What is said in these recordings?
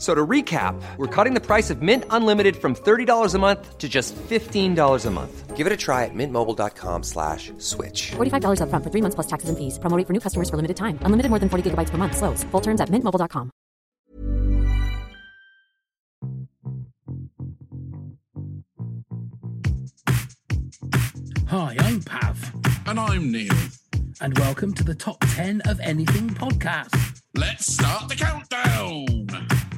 So to recap, we're cutting the price of Mint Unlimited from $30 a month to just $15 a month. Give it a try at mintmobile.com slash switch. $45 upfront for three months plus taxes and fees. Promo rate for new customers for limited time. Unlimited more than 40 gigabytes per month. Slows. Full terms at mintmobile.com. Hi, I'm Pav, And I'm Neil. and welcome to the Top 10 of Anything podcast. Let's start the countdown.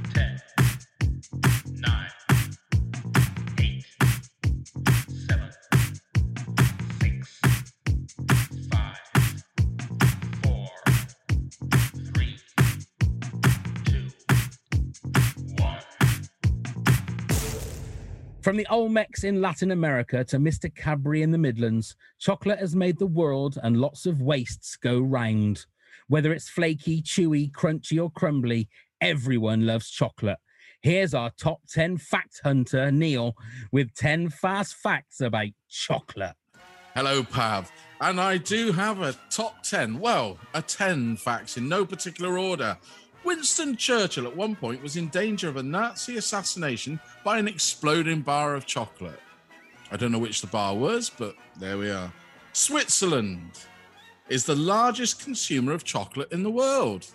From the Olmecs in Latin America to Mr. Cadbury in the Midlands, chocolate has made the world and lots of waists go round. Whether it's flaky, chewy, crunchy, or crumbly, everyone loves chocolate. Here's our top 10 fact hunter, Neil, with 10 fast facts about chocolate. Hello, Pav. And I do have a top 10, well, a 10 facts in no particular order. Winston Churchill at one point was in danger of a Nazi assassination by an exploding bar of chocolate. I don't know which the bar was, but there we are. Switzerland is the largest consumer of chocolate in the world.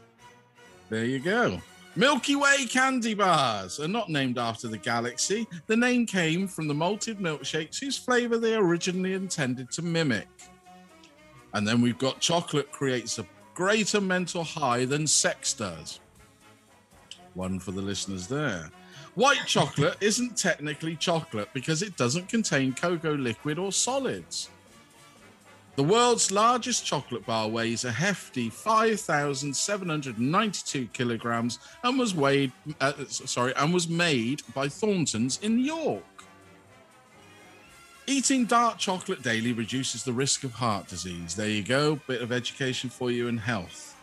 There you go. Milky Way candy bars are not named after the galaxy. The name came from the malted milkshakes whose flavor they originally intended to mimic. And then we've got chocolate creates a greater mental high than sex does. One for the listeners there. White chocolate isn't technically chocolate because it doesn't contain cocoa liquid or solids. The world's largest chocolate bar weighs a hefty 5,792 kilograms and was weighed, uh, sorry, and was made by Thornton's in York. Eating dark chocolate daily reduces the risk of heart disease. There you go, bit of education for you in health.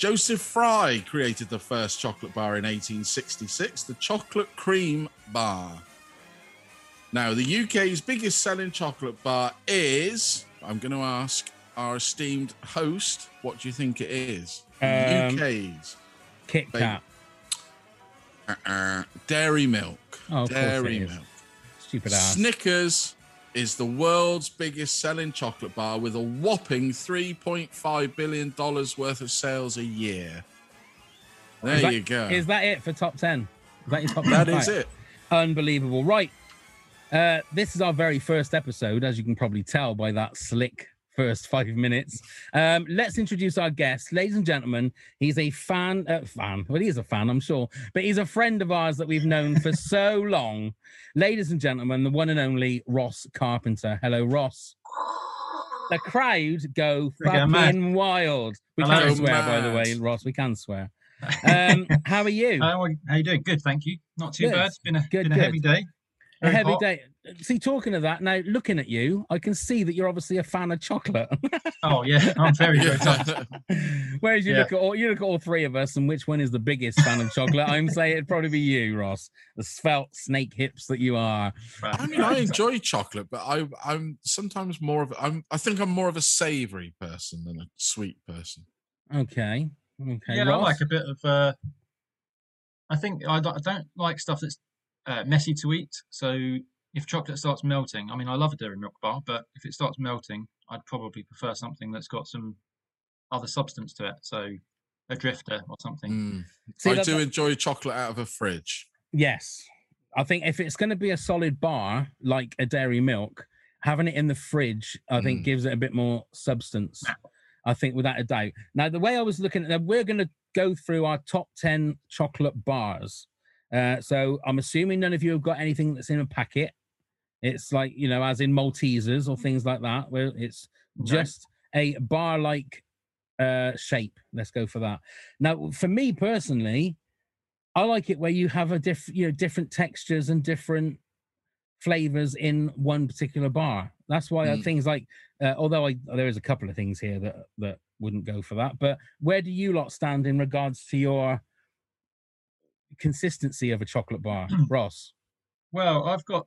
Joseph Fry created the first chocolate bar in 1866, the chocolate cream bar. Now, the UK's biggest selling chocolate bar is, I'm going to ask our esteemed host, what do you think it is? Um, UK's Kit. Kat. uh-uh, dairy milk. Oh, dairy milk. Stupid ass. Snickers is the world's biggest selling chocolate bar with a whopping $3.5 billion worth of sales a year. There that- you go. Is that it for top 10? Is that your top 10? that is it. Unbelievable. Right. Uh, this is our very first episode, as you can probably tell by that slick first five minutes. Um, let's introduce our guest. Ladies and gentlemen, he's a fan, uh, fan, well, he is a fan, I'm sure, but he's a friend of ours that we've known for so long. Ladies and gentlemen, the one and only Ross Carpenter. Hello, Ross. The crowd go fucking mad. wild. We Hello. can swear, by the way, Ross. We can swear. Um, how are you? How, are- you doing? Good, thank you. Not too Good. bad. It's been a, Good, been a good. heavy day. a heavy hot. day. See, talking of that, now looking at you, I can see that you're obviously a fan of chocolate. Oh yeah, I'm very very tough. Whereas you Yeah. look at all you look at all three of us, and which one is the biggest fan of chocolate? I'm saying it'd probably be you, Ross, the svelte snake hips that you are. I mean, I enjoy chocolate, but I, I'm sometimes more of a, I'm, I think I'm more of a savory person than a sweet person. Okay, okay. yeah, I like a bit of. uh I think I don't, I don't like stuff that's uh, messy to eat. So if chocolate starts melting, I mean, I love a dairy milk bar, but if it starts melting, I'd probably prefer something that's got some other substance to it. So a drifter or something. Mm. See, I that- do that- enjoy chocolate out of a fridge. Yes. I think if it's going to be a solid bar like a dairy milk, having it in the fridge, I think Mm. gives it a bit more substance. I think without a doubt. Now, the way I was looking at that, we're going to go through our top 10 chocolate bars. Uh, so I'm assuming none of you have got anything that's in a packet. It's like, you know, as in Maltesers or things like that, where it's just a bar like uh, shape. Let's go for that. Now, for me personally, I like it where you have a different, you know, different textures and different flavors in one particular bar. That's why Mm. things like, uh, although I, there is a couple of things here that that wouldn't go for that. But where do you lot stand in regards to your consistency of a chocolate bar, Ross? Well, I've got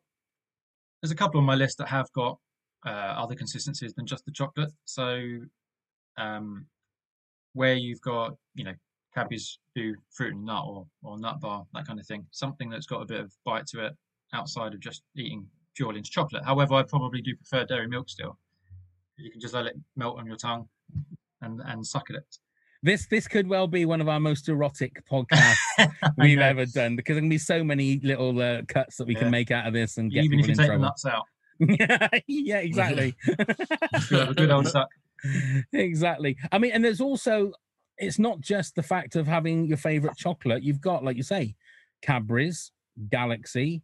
there's a couple on my list that have got uh, other consistencies than just the chocolate. So, um, where you've got you know Cadbury's do fruit and nut or or nut bar that kind of thing, something that's got a bit of bite to it outside of just eating purely into chocolate. However, I probably do prefer dairy milk still. You can just let it melt on your tongue and and suck at it. This this could well be one of our most erotic podcasts we've know. ever done because there can be so many little uh, cuts that we Yeah. can make out of this and get Even if people you in take the trouble. nuts out, yeah, exactly. you'll a good old suck. exactly. I mean, and there's also it's not just the fact of having your favorite chocolate. You've got, like you say, Cadbury's, Galaxy,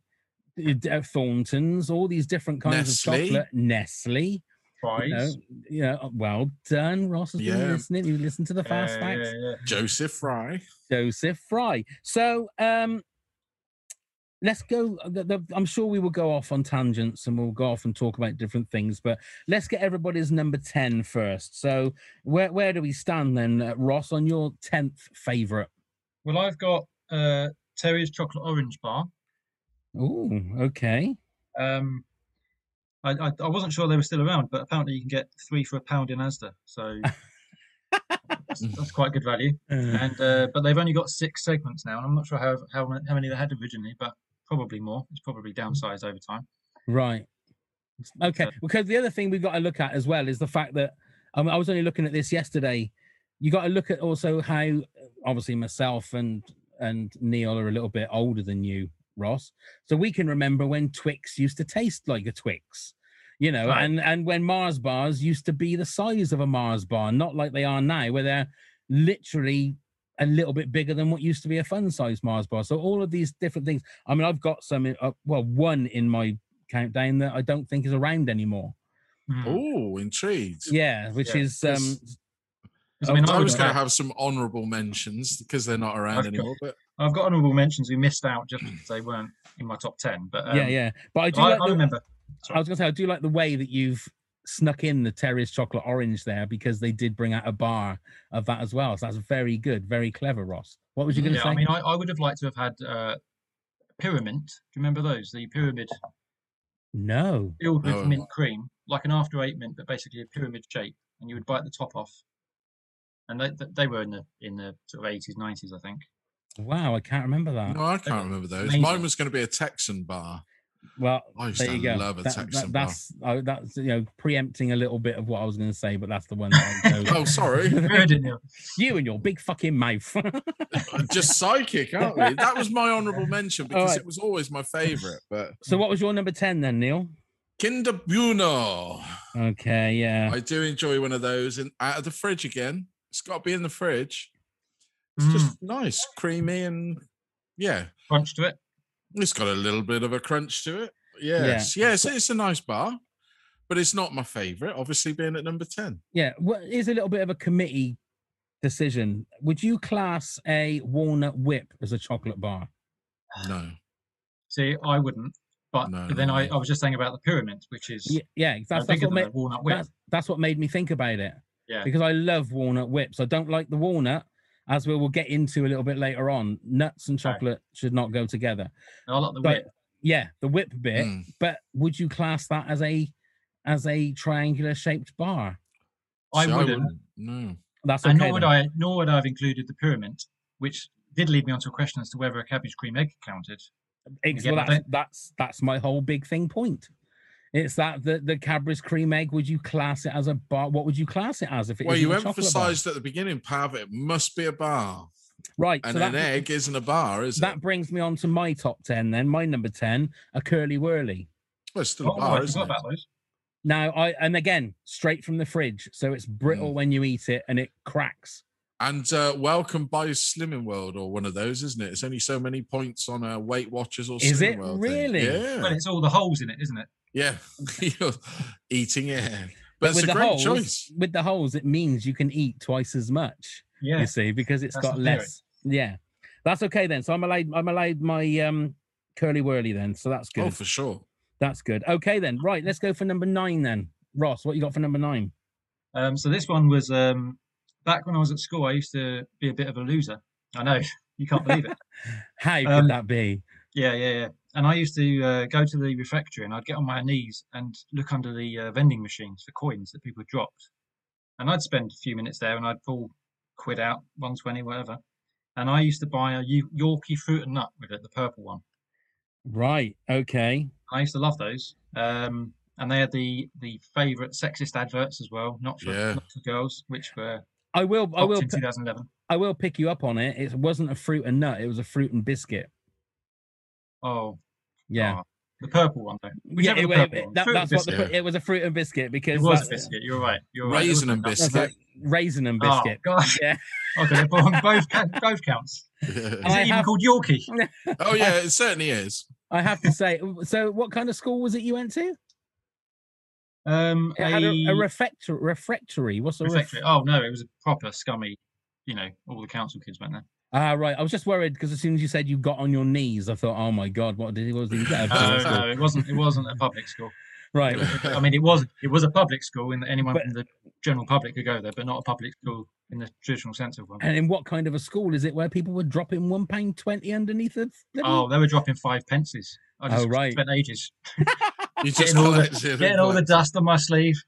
uh, Thornton's, all these different kinds Nestle. of chocolate. Nestle. You know, Fry's. you know, well done, Ross has been Yeah. listening. You listen to the fast Uh, facts. yeah, yeah. Joseph Fry. Joseph Fry. So um let's go the, the, i'm sure we will go off on tangents and we'll go off and talk about different things but let's get everybody's number 10 first so where where do we stand then uh, ross on your 10th favorite Well, I've got uh, Terry's chocolate orange bar. oh okay Um, I, I I wasn't sure they were still around, but apparently you can get three for a pound in Asda, so that's, that's quite good value. And uh, but they've only got six segments now, and I'm not sure how how how many they had originally, but probably more. It's probably downsized over time. Right. Okay. So- Because the other thing we've got to look at as well is the fact that um, I was only looking at this yesterday. You got to look at also how obviously myself and and Neil are a little bit older than you, Ross. So we can remember when Twix used to taste like a Twix, you know, Right. and and when Mars bars used to be the size of a Mars bar, not like they are now, where they're literally a little bit bigger than what used to be a fun size Mars bar. So all of these different things. I mean, I've got some, uh, well, one in my countdown that I don't think is around anymore. Hmm. Oh, intrigued. Yeah, which Yeah, is um, 'cause- I mean, I I was going to have- have some honourable mentions because they're not around I've got- anymore. But I've got honourable mentions who missed out just because they weren't in my top ten. But um, yeah, yeah. But I do. I, like I the- remember. I was gonna say I do like the way that you've snuck in the Terry's chocolate orange there because they did bring out a bar of that as well. So that's very good, very clever, Ross. What was you gonna Yeah, say? I mean, I, I would have liked to have had uh, pyramid. Do you remember those? The pyramid no. filled with No. mint cream, like an after eight mint, but basically a pyramid shape, and you would bite the top off. And they they- they were in the in the sort of eighties, nineties, I think. Wow, I can't remember that. no, I can't remember those. Amazing. Mine was going to be a Texan bar. Well, I used there to you go. love a That- Texan that- bar. that's uh, that's you know preempting a little bit of what I was going to say, but that's the one. That I chose. Oh, sorry. You heard it, Neil. you and your big fucking mouth. Just psychic, aren't we? That was my honourable mention because right. it was always my favourite. But so, what was your number ten then, Neil? Kinder Bueno. Okay, yeah. I do enjoy one of those and out of the fridge again. It's got to be in the fridge. It's just mm. nice, creamy, and yeah, Crunch to it. it's got a little bit of a crunch to it. Yes, yes, it's a nice bar, but it's not my favorite. Obviously, being at number ten. Yeah, what is a little bit of a committee decision? Would you class a walnut whip as a chocolate bar? No, See, I wouldn't. But No, then no, I. I was just saying about the pyramid, which is Yeah, yeah that's, that's what made walnut whip. that's, that's what made me think about it Yeah. because I love walnut whips. I don't like the walnut, as we will get into a little bit later on. Nuts and Okay. chocolate should not go together. I like the But whip. yeah, the whip bit. Mm. But would you class that as a as a triangular shaped bar? I See, wouldn't. No, That's okay. and nor would then. I nor would I have included the pyramid, which did lead me onto a question as to whether a Cadbury cream egg counted. Ex- well, that's, that's that's my whole big thing point. It's that the the Cadbury's cream egg. Would you class it as a bar? What would you class it as if it well, you a chocolate bar? Well, you emphasised at the beginning, Pav, it must be a bar, right? and so an that, egg isn't a bar, is that it? That brings me on to my top ten. Then my number ten, a curly whirly. Well, it's still Oh, a bar, I isn't it? about. Now I and again straight from the fridge, so it's brittle Mm. when you eat it and it cracks And uh, welcome by Slimming World or one of those, isn't it? It's only so many points on a Weight Watchers or something. Is Slimming it World thing. really? Yeah, Well, it's all the holes in it, isn't it? Yeah. You're eating it, but, it's with a the great holes, choice. with the holes, it means you can eat twice as much. Yeah. You see, because it's That's got the theory. less. Yeah, that's okay then. So I'm allowed. I'm allowed my um curly whirly then. So that's good. Oh, for sure. That's good. Okay then. Right, let's go for number nine then. Ross, what you got for number nine? Um, so this one was um, back when I was at school. I used to be a bit of a loser. I know you can't believe it. How could Um, that be? Yeah, yeah, yeah. And I used to uh, go to the refectory and I'd get on my knees and look under the uh, vending machines for coins that people had dropped. And I'd spend a few minutes there and I'd pull quid out, 120, whatever. And I used to buy a Yorkie fruit and nut with it, the purple one. Right. Okay. I used to love those. Um, and they had the the favourite sexist adverts as well, not for, Yeah. not for girls, which were I will. I will. in 2011. I will pick you up on it. It wasn't a fruit and nut. It was a fruit and biscuit. Oh, Yeah. oh, the purple one though. Yeah, Whichever it, the it- purple it- one. that- that's and what the, biscuit. it was a fruit and biscuit because It because was a biscuit. You're right. You're right. Raisin was and a nut. that's biscuit. right, raisin and Oh biscuit. gosh. Yeah. Okay, both both, count- both counts. Is I it even have- called Yorkie? oh yeah, it certainly is. I have to say. So, what kind of school was it you went to? Um, It had a, a refector, refectory. What's a ref- refectory. Oh no, it was a proper scummy. You know, all the council kids went there. Ah, right. I was just worried because as soon as you said you got on your knees, I thought, oh my god, what did he? Was he? get a No, no, it wasn't. It wasn't a public school. Right. I mean, it was. It was a public school, and anyone But- from the general public could go there, but not a public school in the traditional sense of one. And in what kind of a school is it where people were dropping one pound twenty underneath the? bloody- Oh, they were dropping five pences. I just Oh, right. spent ages You just getting all the getting all the dust on my sleeve,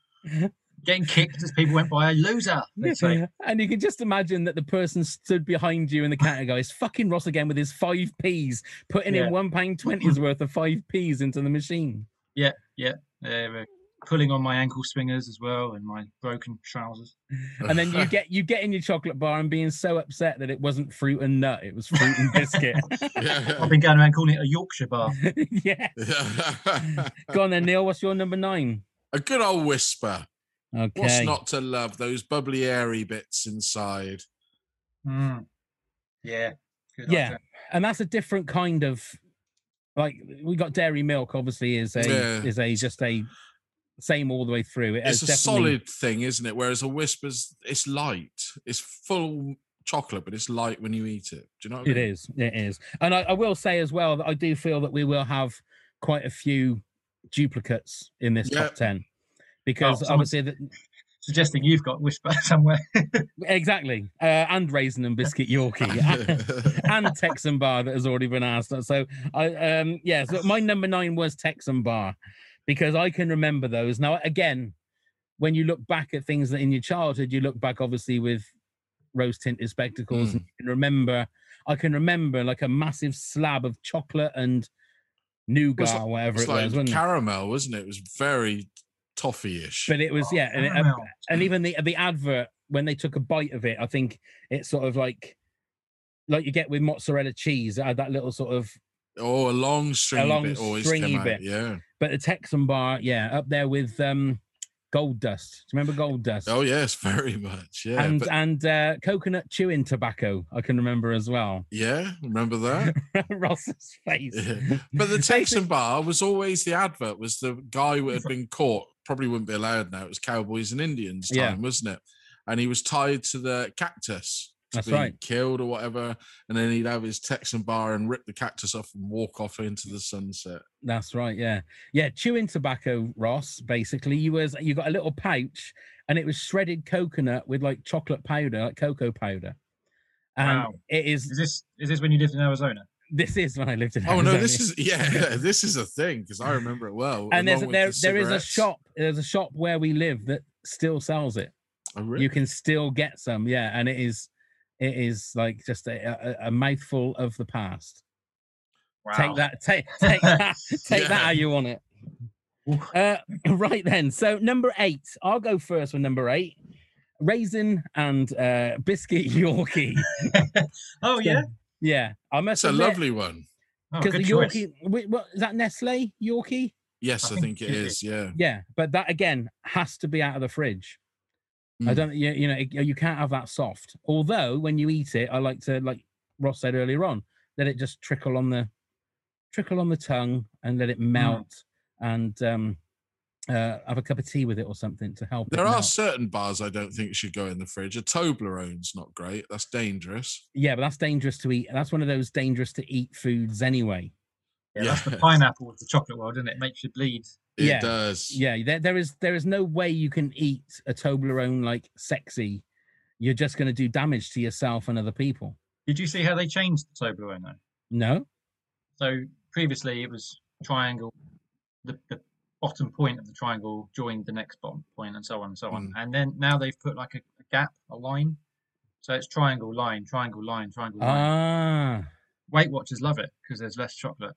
getting kicked as people went by. A loser, they'd. And you can just imagine that the person stood behind you in the category is fucking Ross again with his five P's, putting Yeah. in one pound twenty's worth of five P's into the machine. Yeah, yeah. They were uh, pulling on my ankle swingers as well and my broken trousers. And then you get you get in your chocolate bar and being so upset that it wasn't fruit and nut, it was fruit and biscuit. I've been going around calling it a Yorkshire bar. yeah. Yeah. Go on then, Neil. What's your number nine? a good old Wispa. Okay. What's not to love? Those bubbly, airy bits inside. Mm. Yeah. Good Yeah. idea. and that's a different kind of like we got dairy milk obviously is a Yeah. is a just a same all the way through it It's a definitely- solid thing, isn't it? Whereas a Wispa's it's light. It's full chocolate, but it's light when you eat it. Do you know what I it mean? is it is and I, I will say as well that i do feel that we will have quite a few duplicates in this top 10 because someone's- obviously that, Suggesting you've got Wispa somewhere. exactly uh, and raisin and biscuit yorkie and, texan bar that has already been asked so i um yeah so my number nine was texan bar because i can remember those now again when you look back at things that in your childhood you look back obviously with rose tinted spectacles and you can remember i can remember like a massive slab of chocolate and nougat like- or whatever it like was wasn't it? caramel, wasn't it? It was very toffee-ish. but it was yeah and, it, and even the the advert when they took a bite of it i think it's sort of like like you get with mozzarella cheese it had that little sort of oh, a long stringy long bit always stringy out. bit. Yeah. but the texan bar yeah up there with um gold dust do you remember gold dust Oh yes, very much. Yeah. and but- and uh coconut chewing tobacco i can remember as well yeah, remember that? ross's face Yeah. But the Texan bar was always the advert. Was the guy who had been caught? Probably wouldn't be allowed now. It was cowboys and Indians time, Yeah. wasn't it? And he was tied to the cactus to That's be right. killed or whatever. And then he'd have his Texan bar and rip the cactus off and walk off into the sunset. That's right. Yeah, yeah. Chewing tobacco, Ross. Basically, you was you got a little pouch, and it was shredded coconut with like chocolate powder, like cocoa powder. And Wow. it is. Is this is this when you lived in Arizona? This is when I lived in. Oh no, this is yeah, this is a thing because I remember it well. And there's along there the there is a shop. There's a shop where we live that still sells it. Oh, really? You can still get some. Yeah, and it is. It is like just a, a, a mouthful of the past. Wow. Take that. Take take that. Take Yeah. that how you want it. Uh, right then. So number eight. I'll go first with number eight. Raisin and uh, biscuit Yorkie. oh yeah. Yeah, I must It's a lovely one. Oh, because good the choice. Yorkie. wait, What is that? Nestle Yorkie. Yes, I I, think think it it is. Yeah. Yeah, but that again has to be out of the fridge. I Mm. don't, you, you know, it- you can't have that soft. Although when you eat it, I like to, like Ross said earlier on, let it just trickle on the trickle on the tongue and let it Mm. melt and um uh have a cup of tea with it or something to help. There are melt. certain bars I don't think should go in the fridge. A Toblerone's not great. That's dangerous. Yeah, but that's dangerous to eat. That's one of those dangerous to eat foods anyway. Yeah, that's the Yeah. pineapple with the chocolate world, isn't it? Makes you bleed. It Yeah, does. Yeah, there, there is there is no way you can eat a Toblerone like sexy. You're just going to do damage to yourself and other people. Did you see how they changed the Toblerone though? No. So previously it was triangle, the, the bottom point of the triangle joined the next bottom point, and so on and so on. Mm. And then now they've put like a, a gap, a line. So it's triangle, line, triangle, line, triangle, line. Ah, Weight Watchers love it because there's less chocolate.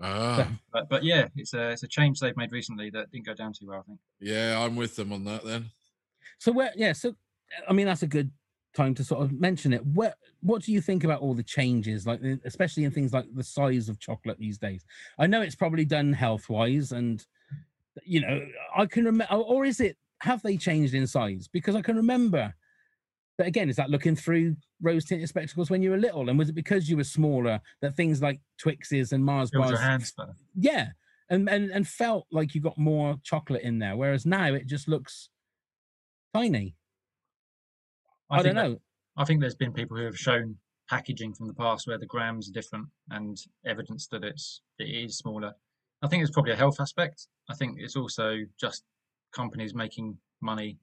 Ah, But but yeah, it's a it's a change they've made recently that didn't go down too well. I think. yeah, I'm with them on that then. so where? Yeah, so I mean that's a good time to sort of mention it. What what do you think about all the changes, like uh, especially in things like the size of chocolate these days? I know it's probably done health wise, and you know I can remember, or is it have they changed in size? Because I can remember. But again, is that looking through rose tinted spectacles when you were little? And was it because you were smaller that things like Twixes and Mars bars yeah and, and and felt like you got more chocolate in there whereas now it just looks tiny i, don't think that- know I think there's been people who have shown packaging from the past where the grams are different and evidence that it's it is smaller. I think it's probably a health aspect. I think it's also just companies making money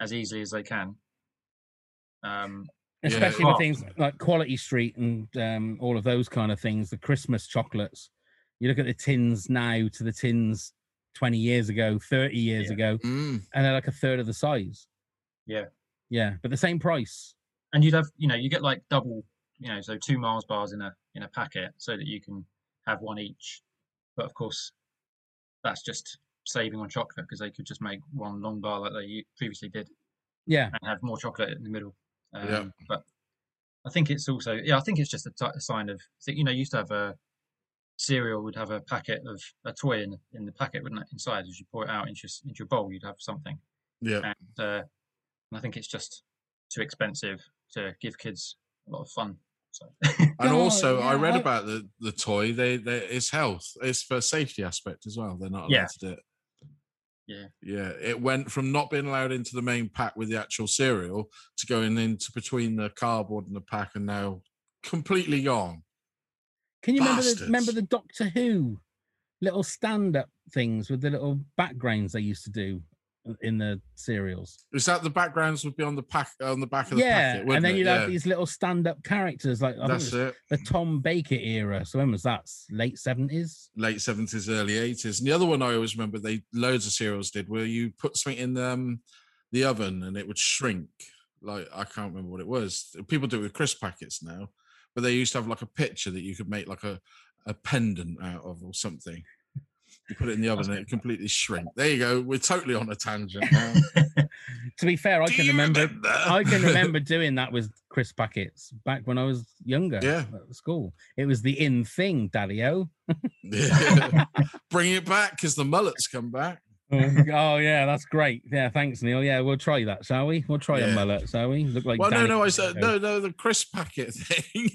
as easily as they can. Um, Yeah. especially with Oh. things like quality street and um, all of those kind of things the christmas chocolates you look at the tins now to the tins 20 years ago 30 years Yeah. ago Mm. and they're like a third of the size Yeah. Yeah but the same price and you'd have, you know, you get like double, you know, so two Mars bars in a in a packet so that you can have one each. But of course, that's just saving on chocolate because they could just make one long bar like they previously did. yeah and have more chocolate in the middle. Um, Yeah. But I think it's also, yeah, I think it's just a, sign of, so, you know, you used to have a cereal would have a packet of a toy in in the packet, wouldn't it? Inside, as you pour it out into your, into your bowl, you'd have something. Yeah. And, uh, and I think it's just too expensive to give kids a lot of fun. So And Oh, also, I read I- about the, the toy. They, they it's health. It's for safety aspect as well. They're not allowed Yeah. to do it. Yeah. Yeah. It went from not being allowed into the main pack with the actual cereal to going into between the cardboard and the pack, and now completely gone. Can you remember the, remember the Doctor Who little stand-up things with the little backgrounds they used to do in the cereals? Is that the backgrounds would be on the pack on the back of the Yeah, packet? and then it? you'd yeah. have these little stand-up characters like I think it That's it. the Tom Baker era. So when was that? Late seventies? late seventies, early eighties. And the other one I always remember they loads of cereals did where you put something in um, the oven and it would shrink. Like I can't remember what it was. People do it with crisp packets now, but they used to have like a picture that you could make like a, a pendant out of or something. You put it in the oven and it completely shrink. There you go. We're totally on a tangent now. To be fair, I Do can you remember. remember? I can remember doing that with crisp packets back when I was younger. Yeah. at school. It was the in thing, Daddy O. Yeah. Bring it back because the mullets come back. Um, oh yeah, that's great. Yeah, thanks, Neil. Yeah, we'll try that, shall we? We'll try a Yeah. mullet, shall we? Look like well, no, Danny no, I said DeVito. no, no, the crisp packet thing.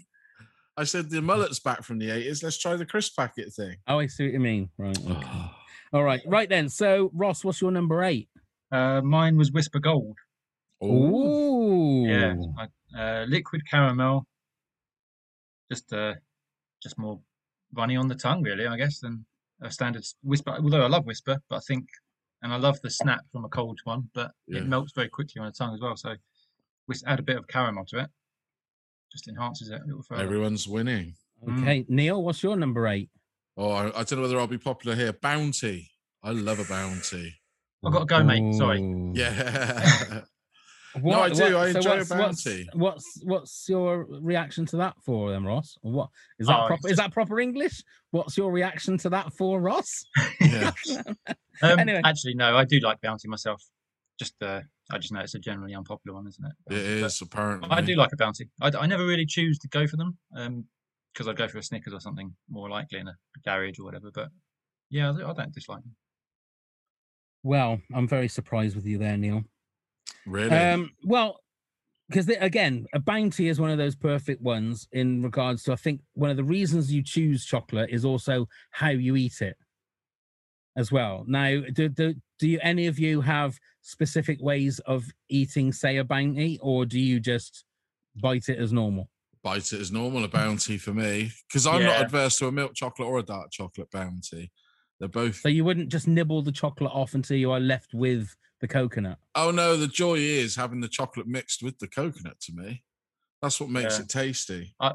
I said the mullet's back from the eighties. Let's try the crisp packet thing. Oh, I see what you mean. Right. Okay. All right. Right then. So, Ross, what's your number eight? uh, mine was Wispa Gold. Ooh. Yeah, like, uh, liquid caramel. Just uh, just more runny on the tongue, really, I guess, than a standard Wispa. Although I love Wispa, but I think, and I love the snap from a cold one, but Yeah. it melts very quickly on the tongue as well. So, whis- add a bit of caramel to it, just enhances it a little further. Everyone's winning. Okay, Neil, what's your number eight? Oh, I, I don't know whether I'll be popular here. Bounty. I love a bounty. I've got to go, mate. Sorry. Ooh. Yeah. No, I do. I enjoy a what's, bounty. What's, what's what's your reaction to that for them, Ross? Or what is that Oh, proper? it's Is that proper English? What's your reaction to that for Ross? yeah. Um, Anyway. Actually, no, I do like bounty myself. Just, uh, I just know it's a generally unpopular one, isn't it? It Bounty, but is apparently. I do like a bounty. I, I never really choose to go for them because I'd go for a Snickers or something more likely in a garage or whatever. But yeah, I, I don't dislike them. Well, I'm very surprised with you there, Neil. Really? Um, well, because again, a bounty is one of those perfect ones in regards to. I think one of the reasons you choose chocolate is also how you eat it, as well. Now, do do do you any of you have specific ways of eating, say, a bounty, or do you just bite it as normal? Bite it as normal, a bounty for me. Because I'm not adverse to a milk chocolate or a dark chocolate bounty. They're both. So you wouldn't just nibble the chocolate off until you are left with the coconut. Oh no, the joy is having the chocolate mixed with the coconut to me. That's what makes Yeah. it tasty. I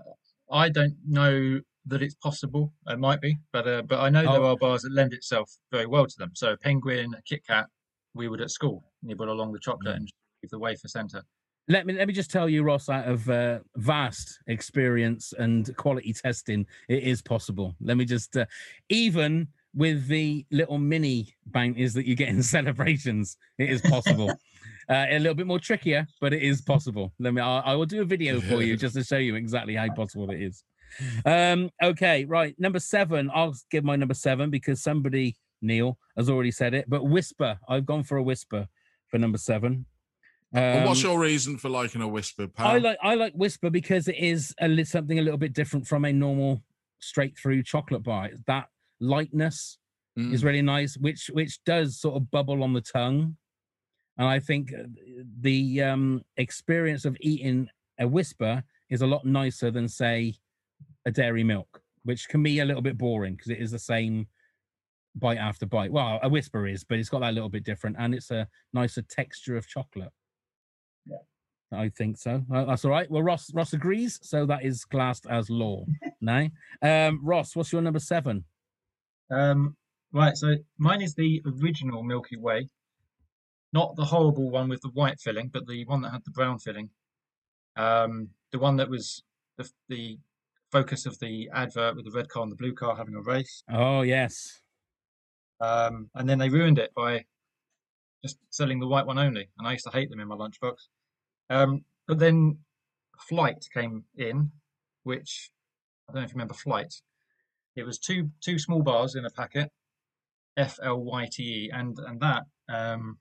I don't know that it's possible. It might be, but uh, but I know there Oh. are bars that lend itself very well to them. So Penguin, a Kit Kat, we would at school nibble along the chocolate Mm. and leave the wafer centre. Let me let me just tell you, Ross, out of uh, vast experience and quality testing, it is possible. Let me just, uh, even with the little mini bounties that you get in celebrations, it is possible. uh, a little bit more trickier, but it is possible. Let me. I, I will do a video for you just to show you exactly how possible it is. Um, okay, right. Number seven. I'll give my number seven because somebody, Neil, has already said it. But Wispa. I've gone for a Wispa for number seven. and what's Um, your reason for liking a Wispa, pal? I like I like Wispa because it is a something a little bit different from a normal straight through chocolate bar. That lightness Mm. is really nice, which which does sort of bubble on the tongue, and I think uh, the um, experience of eating a Wispa is a lot nicer than say a dairy milk, which can be a little bit boring because it is the same bite after bite. Well, a Wispa is, but it's got that little bit different, and it's a nicer texture of chocolate. Yeah, I think so. Uh, That's all right. Well, Ross Ross agrees, so that is classed as law. now, um, Ross, what's your number seven? Um, right, so mine is the original Milky Way, not the horrible one with the white filling, but the one that had the brown filling. Um, the one that was the the focus of the advert with the red car and the blue car having a race. Oh yes, Um, and then they ruined it by just selling the white one only. And I used to hate them in my lunchbox. Um, but then Flight came in, which I don't know if you remember Flight. It was two two small bars in a packet, F L Y T E, and and that um,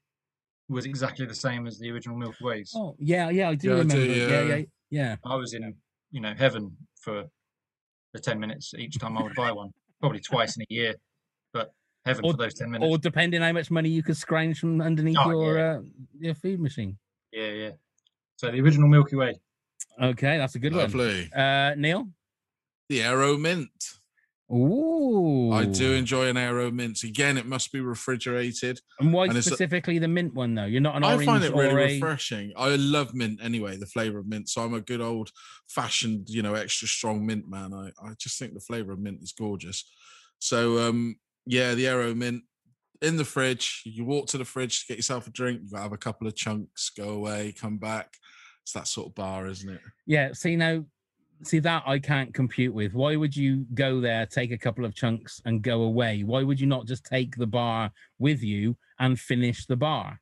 was exactly the same as the original Milky Ways. oh yeah, yeah, I do Yeah, I remember. do, yeah, yeah. yeah, yeah. I was in you know heaven for the ten minutes each time I would buy one, probably twice in a year, but heaven Or- for those ten minutes. Or depending how much money you could scrounge from underneath Oh, your yeah. uh, your food machine. Yeah, yeah. So the original Milky Way. Okay, that's a good Lovely. one. Uh, Neil. The Aero Mint. Ooh, I do enjoy an Aero Mint. Again, it must be refrigerated. And why and specifically the mint one though? You're not an orange. I find it really a refreshing. I love mint anyway, the flavor of mint. So I'm a good old fashioned, you know, extra strong mint man. I, I just think the flavor of mint is gorgeous. So um yeah, the Aero Mint in the fridge. You walk to the fridge to get yourself a drink. You have a couple of chunks, go away, come back. It's that sort of bar, isn't it? Yeah, see now, see that I can't compute with. Why would you go there, take a couple of chunks, and go away? Why would you not just take the bar with you and finish the bar?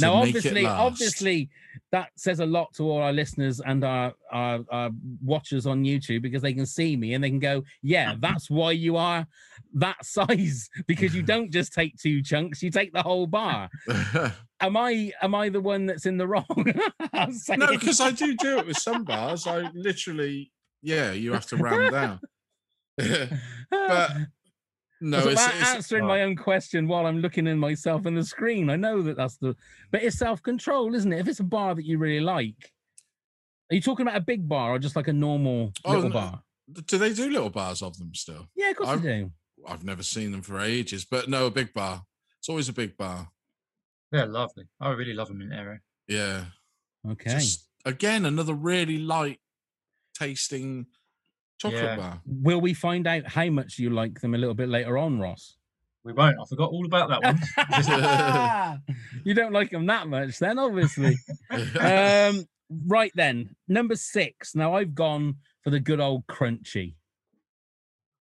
Now, obviously, obviously, that says a lot to all our listeners and our, our our watchers on YouTube because they can see me and they can go, "Yeah, that's why you are that size because you don't just take two chunks; you take the whole bar." Am I am I the one that's in the wrong? No, because I do do it with some bars. I literally, yeah, you have to round down. but no, it's, about it's answering my own question while I'm looking in myself in the screen. I know that that's the, but it's self control, isn't it? If it's a bar that you really like, are you talking about a big bar or just like a normal Oh, little no. bar? Do they do little bars of them still? Yeah, of course I've- they do. I've never seen them for ages, but no, a big bar. It's always a big bar. They're lovely. I really love them in Aero. Yeah. Okay. Just again, another really light tasting chocolate Yeah. bar. Will we find out how much you like them a little bit later on, Ross? We won't. I forgot all about that one. you don't like them that much, then, obviously. um, right then, number six. Now I've gone for the good old Crunchie.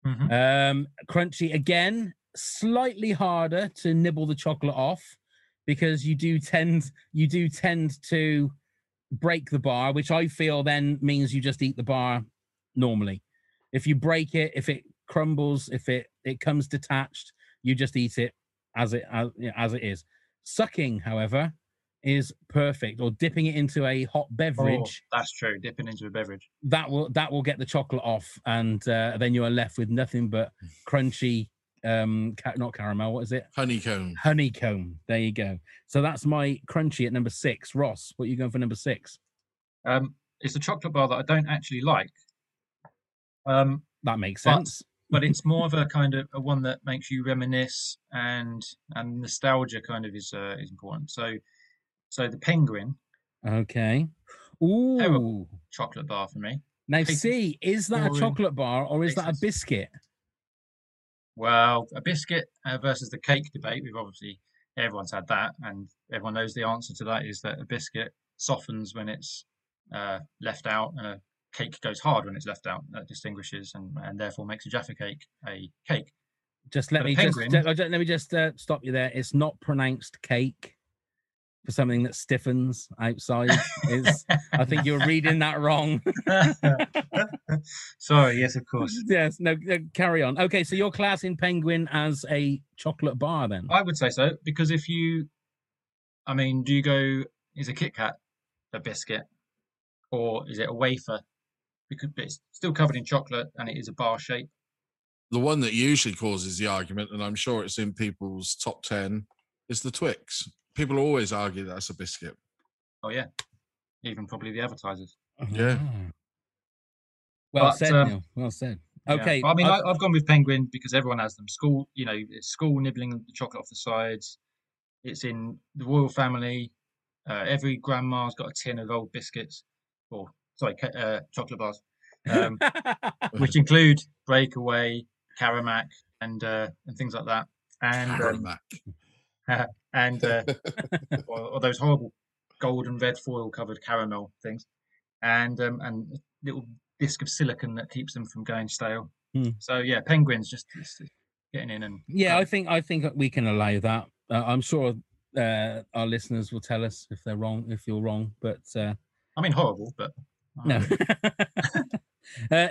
Mhm. Um, Crunchie again, slightly harder to nibble the chocolate off because you do tend you do tend to break the bar, which I feel then means you just eat the bar normally. If you break it, if it crumbles, if it it comes detached, you just eat it as it as, as it is. Sucking, however, is perfect, or dipping it into a hot Oh, beverage. that's true. Dipping into a beverage. That will that will get the chocolate off, and uh, then you are left with nothing but crunchy, um, ca- not caramel. What is it? Honeycomb. Honeycomb. There you go. So that's my Crunchie at number six. Ross, what are you going for number six? Um, it's a chocolate bar that I don't actually like. Um, That makes But- sense. but it's more of a kind of a one that makes you reminisce and and nostalgia kind of is uh, is important. So so the penguin Okay. Ooh. Chocolate bar for me. Now, Cake- see, is that a chocolate bar or is that a biscuit? Well, a biscuit uh, versus the cake debate. We've obviously everyone's had that, and everyone knows the answer to that is that a biscuit softens when it's uh, left out, and a cake goes hard when it's left out. That distinguishes and, and therefore makes a Jaffa cake a cake. Just let But me just, penguin- ju- ju- let me just uh, stop you there. It's not pronounced cake for something that stiffens outside. Is I think you're reading that wrong. Sorry, yes, of course. yes, no, no, carry on. Okay, so you're classing penguin as a chocolate bar then? I would say so because if you, I mean, do you go? Is a Kit Kat a biscuit, or is it a wafer? Because it's still covered in chocolate and it is a bar shape. The one that usually causes the argument, and I'm sure it's in people's top 10, is the Twix. People always argue that's a biscuit. Oh yeah, even probably the advertisers. Yeah. Ah. Well But, said, um, Neil. Well said. Okay. But I mean, I, I've gone with penguin because everyone has them. School, you know, it's school nibbling the chocolate off the sides. It's in the royal family. Uh, every grandma's got a tin of old biscuits, or sorry, uh, chocolate bars, um, which include breakaway, Caramac, and uh, and things like that. And um, Caramac. and uh, or, or those horrible gold and red foil covered caramel things, and um, and a little disc of silicon that keeps them from going stale. Hmm. So yeah, penguins just, just getting in and yeah, I think I think we can allow that. Uh, I'm sure uh, our listeners will tell us if they're wrong, if you're wrong, but uh, I mean horrible, but no.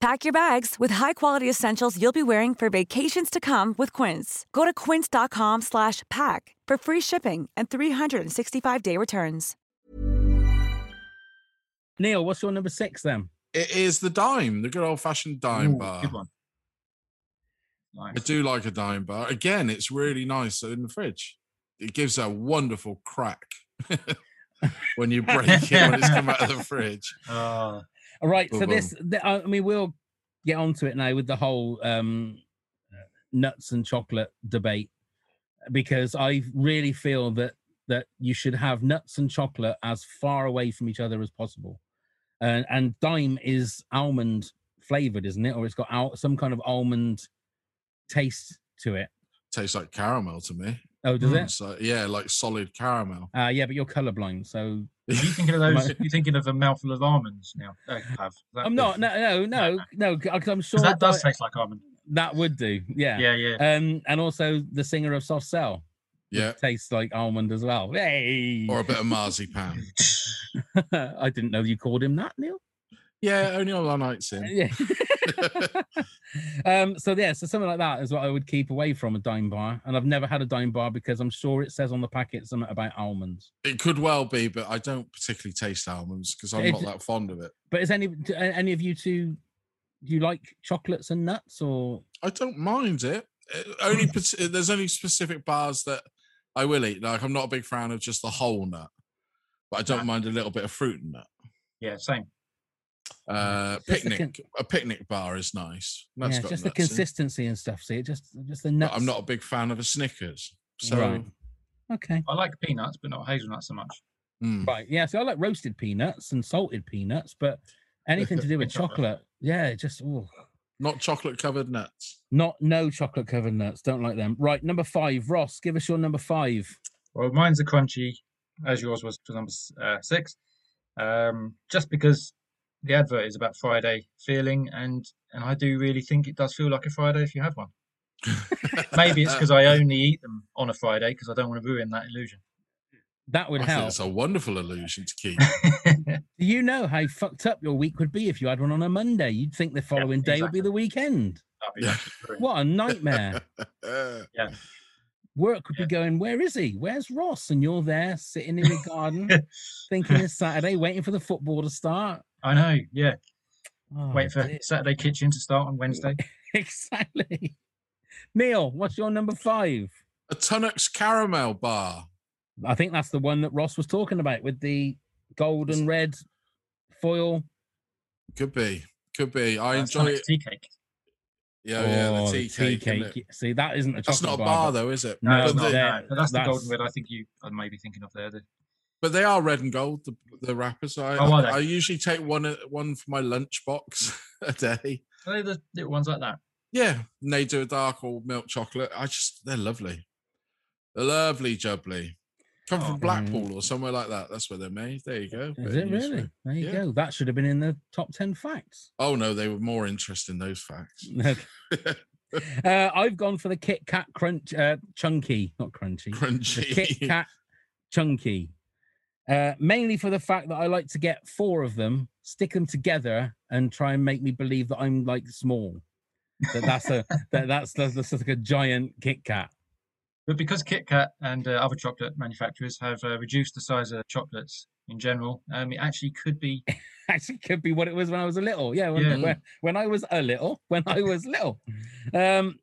Pack your bags with high-quality essentials you'll be wearing for vacations to come with Quince. Go to quince.com slash pack for free shipping and 365-day returns. Neil, what's your number six then? It is the dime, the good old fashioned dime Ooh, bar. good one. I do like a dime bar. Again, it's really nice in the fridge. It gives a wonderful crack when you break it when it's come out of the fridge. Uh, All right, so Boom, this, the, I mean, we'll get onto it now with the whole um, nuts and chocolate debate because I really feel that that you should have nuts and chocolate as far away from each other as possible. And and dime is almond flavored, isn't it? Or it's got al- some kind of almond taste to it. Tastes like caramel to me. Oh, does Mm, it? So yeah, like solid caramel. Uh, yeah, but you're colorblind, so Are you thinking of those? you thinking of a mouthful of almonds now? Have. I'm not. No, no, no, no. Because I'm sure that does that- taste like almond. that would do. Yeah. Yeah, yeah. Um, and also the singer of Soft Cell. which Yeah. tastes like almond as well. Hey. Or a bit of marzipan. I didn't know you called him that, Neil. Yeah, only on our nights in. Yeah. um, so yeah, so something like that is what I would keep away from a dime bar. And I've never had a dime bar because I'm sure it says on the packet something about almonds. It could well be, but I don't particularly taste almonds because I'm It- not that fond of it. But is any do any of you two do you like chocolates and nuts or I don't mind it. Uh, Only there's only specific bars that I will eat. Like I'm not a big fan of just the whole nut, but I don't mind a little bit of fruit in that. Yeah, same. Uh, Just the con- picnic, a picnic bar is nice. That's yeah, got just the nuts in. consistency and stuff. See, it just just the But nuts. I'm not a big fan of a Snickers. So Right. Okay. I like peanuts, but not hazelnuts so much. mm. Right. Yeah. So I like roasted peanuts and salted peanuts, but anything to do with chocolate, yeah, just ooh. not chocolate covered nuts. not no chocolate covered nuts. Don't like them. Right. Number five, Ross. Give us your number five. Well, mine's a Crunchie, as yours was for number uh, six. Um, just because the advert is about Friday feeling, and and I do really think it does feel like a Friday if you have one. Maybe it's because I only eat them on a Friday because I don't want to ruin that illusion. That would I help. it's a wonderful illusion to keep. Do you know how fucked up your week would be if you had one on a Monday? You'd think the following day would be the weekend. That'd be. What a nightmare. Yeah. Work would be going, Where is he? Where's Ross? And you're there sitting in your garden thinking it's Saturday, waiting for the football to start. I know. Yeah. Oh, Wait for dear. Saturday Kitchen to start on Wednesday. exactly. Neil, what's your number five? a Tunnock's caramel bar. I think that's the one that Ross was talking about with the gold and red foil. Could be. Could be. I That's enjoy Tunnock's it. tea cake. Yeah, yeah, Oh, the tea cake. isn't? See, that isn't a chocolate That's not a bar, but- though, is it? No, No, but, it's not, they, no. But that's the golden red I think you are maybe thinking of there. The, but they are red and gold. The, the wrappers. I, Oh, they? I usually take one uh, one for my lunchbox a day. are they the little ones like that? Yeah, and they do a dark or milk chocolate. I just they're lovely. They're lovely, jubbly. Come Oh, from Blackpool or somewhere like that. That's where they're made. There you go. Is it really? There you Yeah. go. That should have been in the top 10 facts. Oh no, they were more interested in those facts. uh, I've gone for the Kit Kat Crunch uh, Chunky, not crunchy. The Kit Kat Chunky. Uh, mainly for the fact that I like to get four of them, stick them together, and try and make me believe that I'm like small. That that's a that, that's that's, that's like a giant Kit Kat. But because Kit Kat and uh, other chocolate manufacturers have uh, reduced the size of chocolates in general, um, it actually could be. Actually, could be what it was when I was a little. Yeah, when, Yeah. when, when I was a little, when I was little. Um,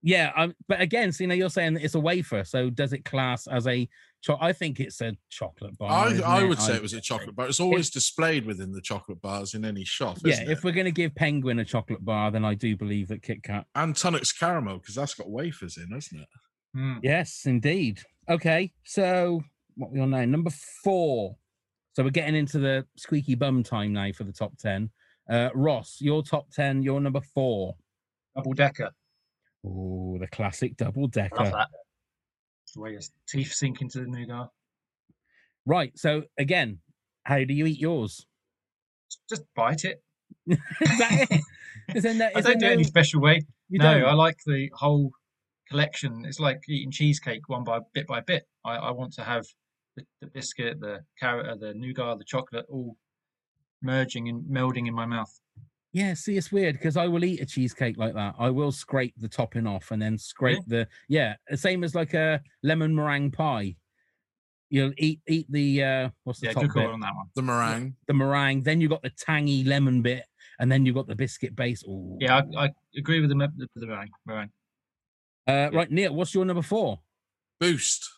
yeah. Um, but again, so you know, you're saying that it's a wafer. So does it class as a? Cho- I think it's a chocolate bar. I, isn't I it? would say I- it was a chocolate bar. It's always displayed within the chocolate bars in any shop. Yeah, isn't if it? we're going to give Penguin a chocolate bar, then I do believe that Kit Kat. and Tunnock's caramel because that's got wafers in, hasn't it? Hmm. Yes, indeed. Okay, so what we on now? Number four. So we're getting into the squeaky bum time now for the top ten. Uh, Ross, your top ten, your number four. Double decker. Oh, the classic double Love decker. The way your teeth sink into the nougat. Right. So again, how do you eat yours? Just bite it. Is that it? Is there no, I don't do it any special way. You no, don't? I like the whole collection. It's like eating cheesecake one by bit by bit. I, I want to have the, the biscuit, the carrot, uh, the nougat, the chocolate all merging and melding in my mouth. Yeah, see, it's weird because I will eat a cheesecake like that. I will scrape the topping off and then scrape the yeah, the same as like a lemon meringue pie. You'll eat eat the uh what's the Yeah, top good call bit? on that one. The meringue. The meringue, then you got the tangy lemon bit, and then you got the biscuit base. Ooh. Yeah, I, I agree with the the, the meringue. meringue. Uh, right, Neil, what's your number four? Boost.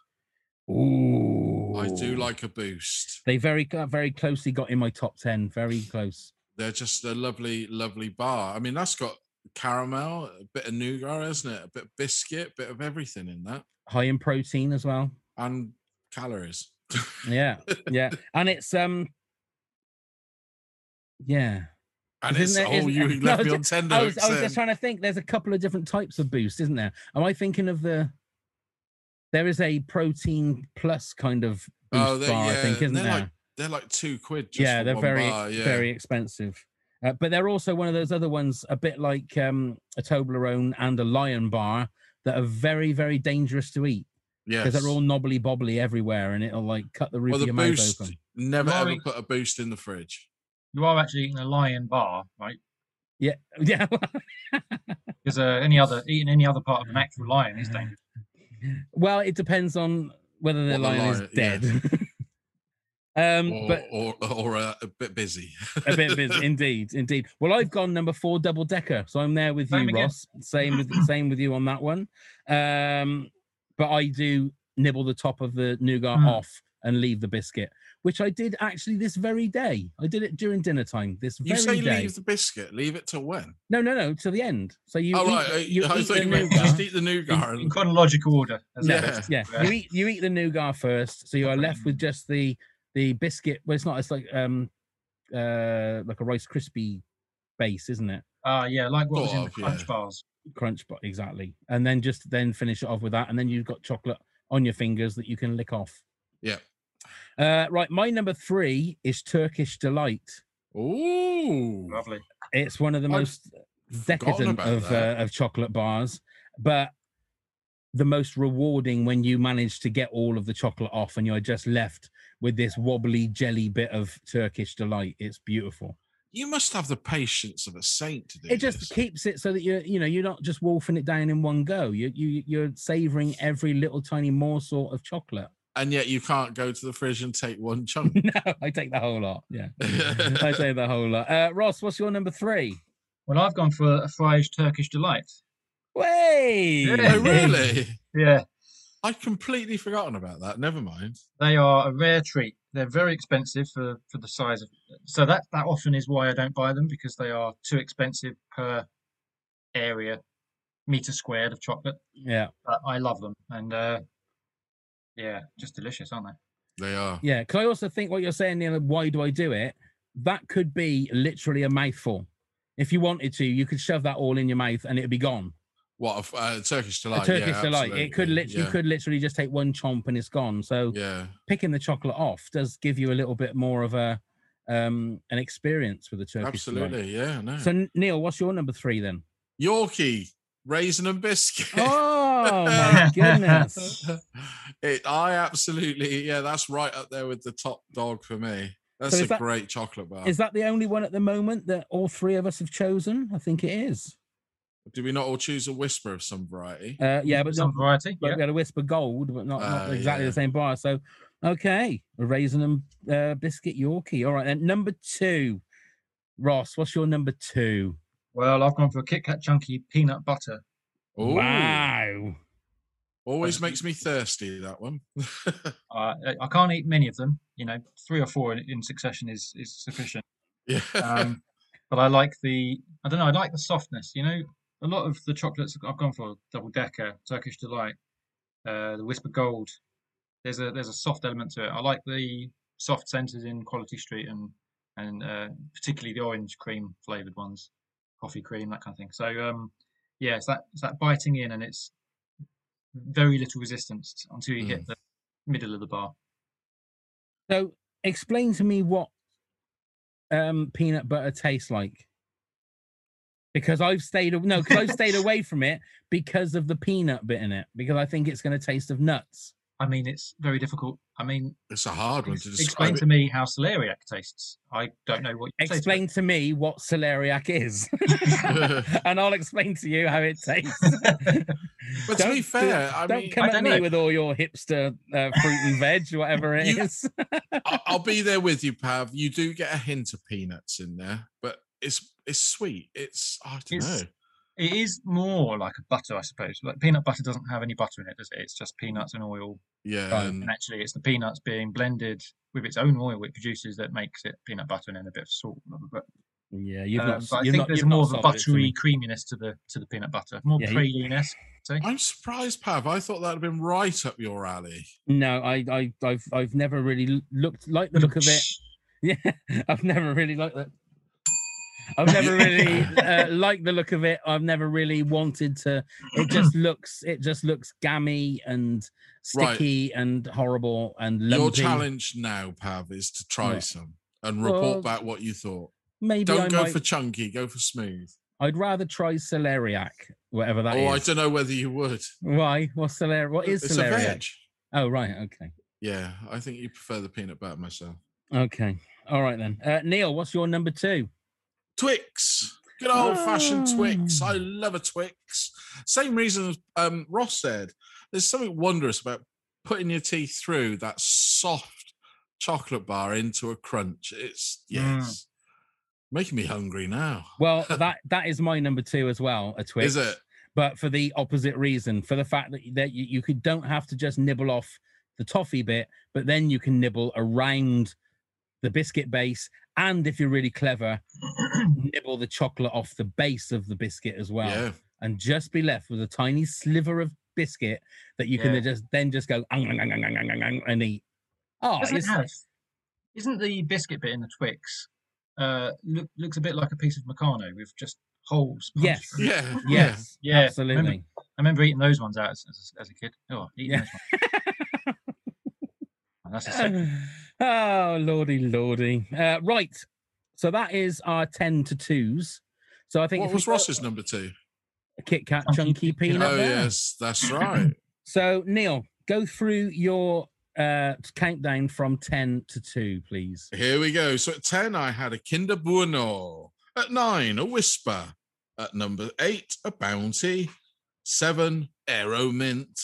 Ooh, I do like a boost. They very very closely got in my top ten. Very close. They're just a lovely, lovely bar. I mean, that's got caramel, a bit of nougat, isn't it? A bit of biscuit, bit of everything in that, High in protein as well. and calories. Yeah, yeah, and it's um, yeah. And it's there- oh, you No, left me on tender. I was, I was just trying to think. There's a couple of different types of boost, isn't there? Am I thinking of the There is a protein plus kind of boost Oh, bar, yeah, I think, isn't there? like they're like two quid. Just yeah, for they're one very bar, yeah. very expensive. Uh, but they're also one of those other ones, a bit like um, a Toblerone and a Lion bar, that are very very dangerous to eat Yeah, because they're all knobbly bobbly everywhere, and it'll like cut the roof well, of the your mouth open. Never ever Rory- put a boost in the fridge. You are actually eating a lion bar, right? Yeah, yeah. Because uh, any other eating any other part of an actual lion is dangerous. well, it depends on whether the What the lion is dead. yeah. dead. um, Or, but or or uh, a bit busy. a bit busy, indeed, indeed. Well, I've gone number four, double decker, so I'm there with Same you, again. Ross. Same with same with you on that one. Um, but I do nibble the top of the nougat Mm. off and leave the biscuit, which I did actually this very day. I did it during dinner time. This You very say day. leave the biscuit. Leave it till when? No, no, no, to the end. So you oh eat, right, you I eat thought the you meant nougat. just eat the nougat. In chronological order. as No, it Yeah. yeah. Uh, You eat you eat the nougat first, so you are left with just the the biscuit. Well, it's not. It's like um uh like a Rice crispy base, isn't it? Ah, yeah, like what was in the of, crunch yeah. bars. Crunch, bar, exactly. And then just then finish it off with that, and then you've got chocolate on your fingers that you can lick off. Yeah. Uh, right, my number three is Turkish delight. Ooh. Lovely. It's one of the I'd most decadent of uh, of chocolate bars, but the most rewarding when you manage to get all of the chocolate off and you're just left with this wobbly jelly bit of Turkish delight. It's beautiful. You must have the patience of a saint to do It just this. keeps it so that you're you know you're not just wolfing it down in one go. You you you're savoring every little tiny morsel of chocolate. and yet you can't go to the fridge and take one chunk. no, I take the whole lot. Yeah, I take the whole lot. Uh, Ross, what's your number three? Well, I've gone for a Fry's Turkish delight. Way. oh, really? Yeah, I'd completely forgotten about that. Never mind. they are a rare treat. They're very expensive for, for the size of. So that that often is why I don't buy them because they are too expensive per area meter squared of chocolate. Yeah, But I love them, and uh, yeah, just delicious, aren't they? They are. yeah. Because I also think what you're saying, Neil, why do I do it? That could be literally a mouthful. If you wanted to, you could shove that all in your mouth and it'd be gone. What a uh, Turkish A delight? Turkish yeah, delight. It could absolutely. literally, you yeah. could literally just take one chomp and it's gone. So Yeah. picking the chocolate off does give you a little bit more of a um an experience with the Turkish delight. Absolutely. Yeah. No. So Neil, what's your number three then? Yorkie raisin and biscuit. Oh my goodness! it, I absolutely, yeah, that's right up there with the top dog for me. That's is a that- great chocolate bar. Is that the only one at the moment that all three of us have chosen? I think it is. Do we not all choose a Wispa of some variety? Uh, yeah, but Some not, variety. but Yeah. we had a Wispa gold, but not, not Uh, exactly yeah. the same bar. So, okay, a raisin and uh, biscuit Yorkie. All right, then number two, Ross. What's your number two? Well, I've gone for a Kit Kat chunky peanut butter. Ooh, Wow. Always makes me thirsty, that one. Uh, I- I can't eat many of them. You know, three or four in, in succession is is sufficient. yeah. Um, but I like the I don't know. I like the softness. You know, a lot of the chocolates I've gone for double decker, Turkish delight, uh, the Wispa Gold. There's a there's a soft element to it. I like the soft centers in Quality Street and and uh, particularly the orange cream flavored ones, coffee cream that kind of thing. So um, yeah, it's that it's that biting in and it's very little resistance until you hit the middle of the bar. So, explain to me what um, peanut butter tastes like. Because I've stayed no, because I've stayed away from it because of the peanut bit in it. Because I think it's going to taste of nuts. I mean, it's very difficult. I mean, It's a hard one ex- to explain describe. to me how celeriac tastes. I don't know what you say to. Explain to me what celeriac is, and I'll explain to you how it tastes. But to be Don't- fair, I don't mean, come I at don't me know. with all your hipster uh, fruit and veg, whatever it is. You- I- I'll be there with you, Pav. You do get a hint of peanuts in there, but it's it's sweet. It's I don't It's- know. It is more like a butter, I suppose. Like peanut butter doesn't have any butter in it, does it? It's just peanuts and oil. Yeah, Right, and And actually, it's the peanuts being blended with its own oil it produces that makes it peanut butter and then a bit of salt. But, yeah, you've um, not. but I you've think not, there's more of a sold it buttery creaminess to the to the peanut butter, more Yeah, praline-esque. I'm surprised, Pav. I thought that'd been right up your alley. No, I, I, I've, I've never really looked like the look of it. Yeah, I've never really liked that. I've never really uh, liked the look of it. I've never really wanted to. It just looks, it just looks gammy and Right. sticky and horrible and Your challenge now, Pav, is to try some and report Well, back what you thought. Maybe Don't I go might, for chunky, go for smooth. I'd rather try celeriac, whatever that oh, I don't know whether you would. Why? What's celeriac? What is it's a celeriac? veg. Oh, right. Okay. Yeah, I think you prefer the peanut butter myself. Okay. All right then. Uh, Neil, what's your number two? Twix. Good old fashioned Twix. Ah. I love a Twix. Same reason as um, Ross said. There's something wondrous about putting your teeth through that soft chocolate bar into a crunch. It's yes. Making me hungry now. Well, that that is my number two as well. A Twix. Is it? But for the opposite reason, for the fact that that you, you could don't have to just nibble off the toffee bit, but then you can nibble around the biscuit base, and if you're really clever, nibble the chocolate off the base of the biscuit as well, Yeah. and just be left with a tiny sliver of biscuit that you can Yeah. just then just go "Ang, ang, ang, ang, ang, ang, ang," and eat. Oh, Doesn't it it's, have? Isn't the biscuit bit in the Twix uh, look, looks a bit like a piece of Meccano with just holes? punched yes, through it? Yeah. yes, Yeah, I absolutely. remember- I remember eating those ones out as, as, as a kid. Oh, eating Yeah. those ones. And that's a second. oh lordy lordy uh, right so that is our 10 to 2s so i think What if we was go- Ross's number two? kit kat Chunky chunky peanut Oh, butter. yes, that's right. so neil go through your uh countdown from 10 to 2 please Here we go. So at 10, I had a Kinder Bueno. At 9, a Wispa. At number 8, a Bounty. 7, Aero Mint.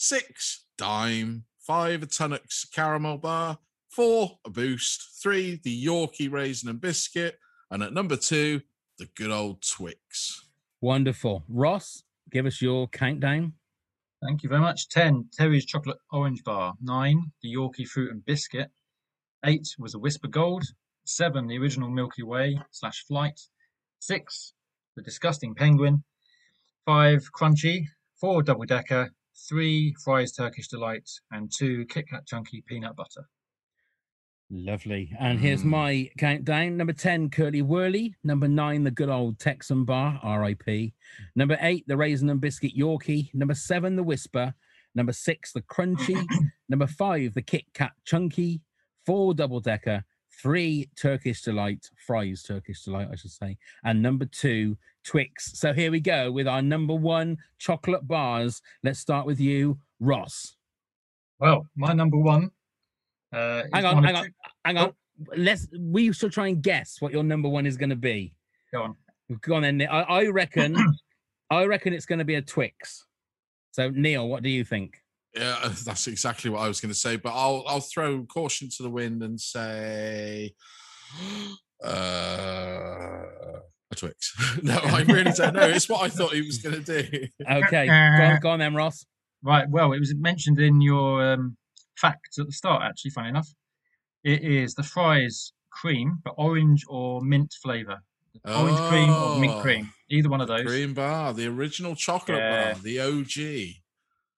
6, Dime. 5, a Tunnock's Caramel Bar. 4, a Boost. 3, the Yorkie Raisin and Biscuit. And at number 2, the good old Twix. wonderful ross give us your countdown Thank you very much. 10, Terry's Chocolate Orange Bar. 9, the Yorkie Fruit and Biscuit. 8 was a Wispa Gold. 7, the original Milky Way slash Flight. 6, the Disgusting Penguin. 5, Crunchie. 4, Double Decker. 3, Fry's Turkish Delight. And 2, Kit Kat Chunky Peanut Butter. Lovely. And here's Mm. my countdown. Number 10, Curly Wurly. Number nine, the good old Texan Bar, RIP. Number eight, the Raisin and Biscuit Yorkie. Number seven, the Wispa. Number six, the Crunchie. Number five, the Kit Kat Chunky. Four, Double Decker. Three, Turkish Delight. Fry's, Turkish Delight, I should say. And number two, Twix. So here we go with our number one chocolate bars. Let's start with you, Ross. Well, my number one. Uh, Hang on, hang on, hang on. Let's. We should try and guess what your number one is going to be. Go on. Go on then. I, I reckon. I reckon it's going to be a Twix. So Neil, what do you think? Yeah, that's exactly what I was going to say. But I'll I'll throw caution to the wind and say, uh, a Twix. no, I really don't know. It's what I thought he was going to do. Okay, go on, go on then, Ross. Right. Well, it was mentioned in your um, facts at the start, actually, funny enough. It is the Fry's cream, but orange or mint flavour. Orange cream or mint Oh, cream. Either one of those. Cream bar, the original chocolate Yeah. bar, the OG.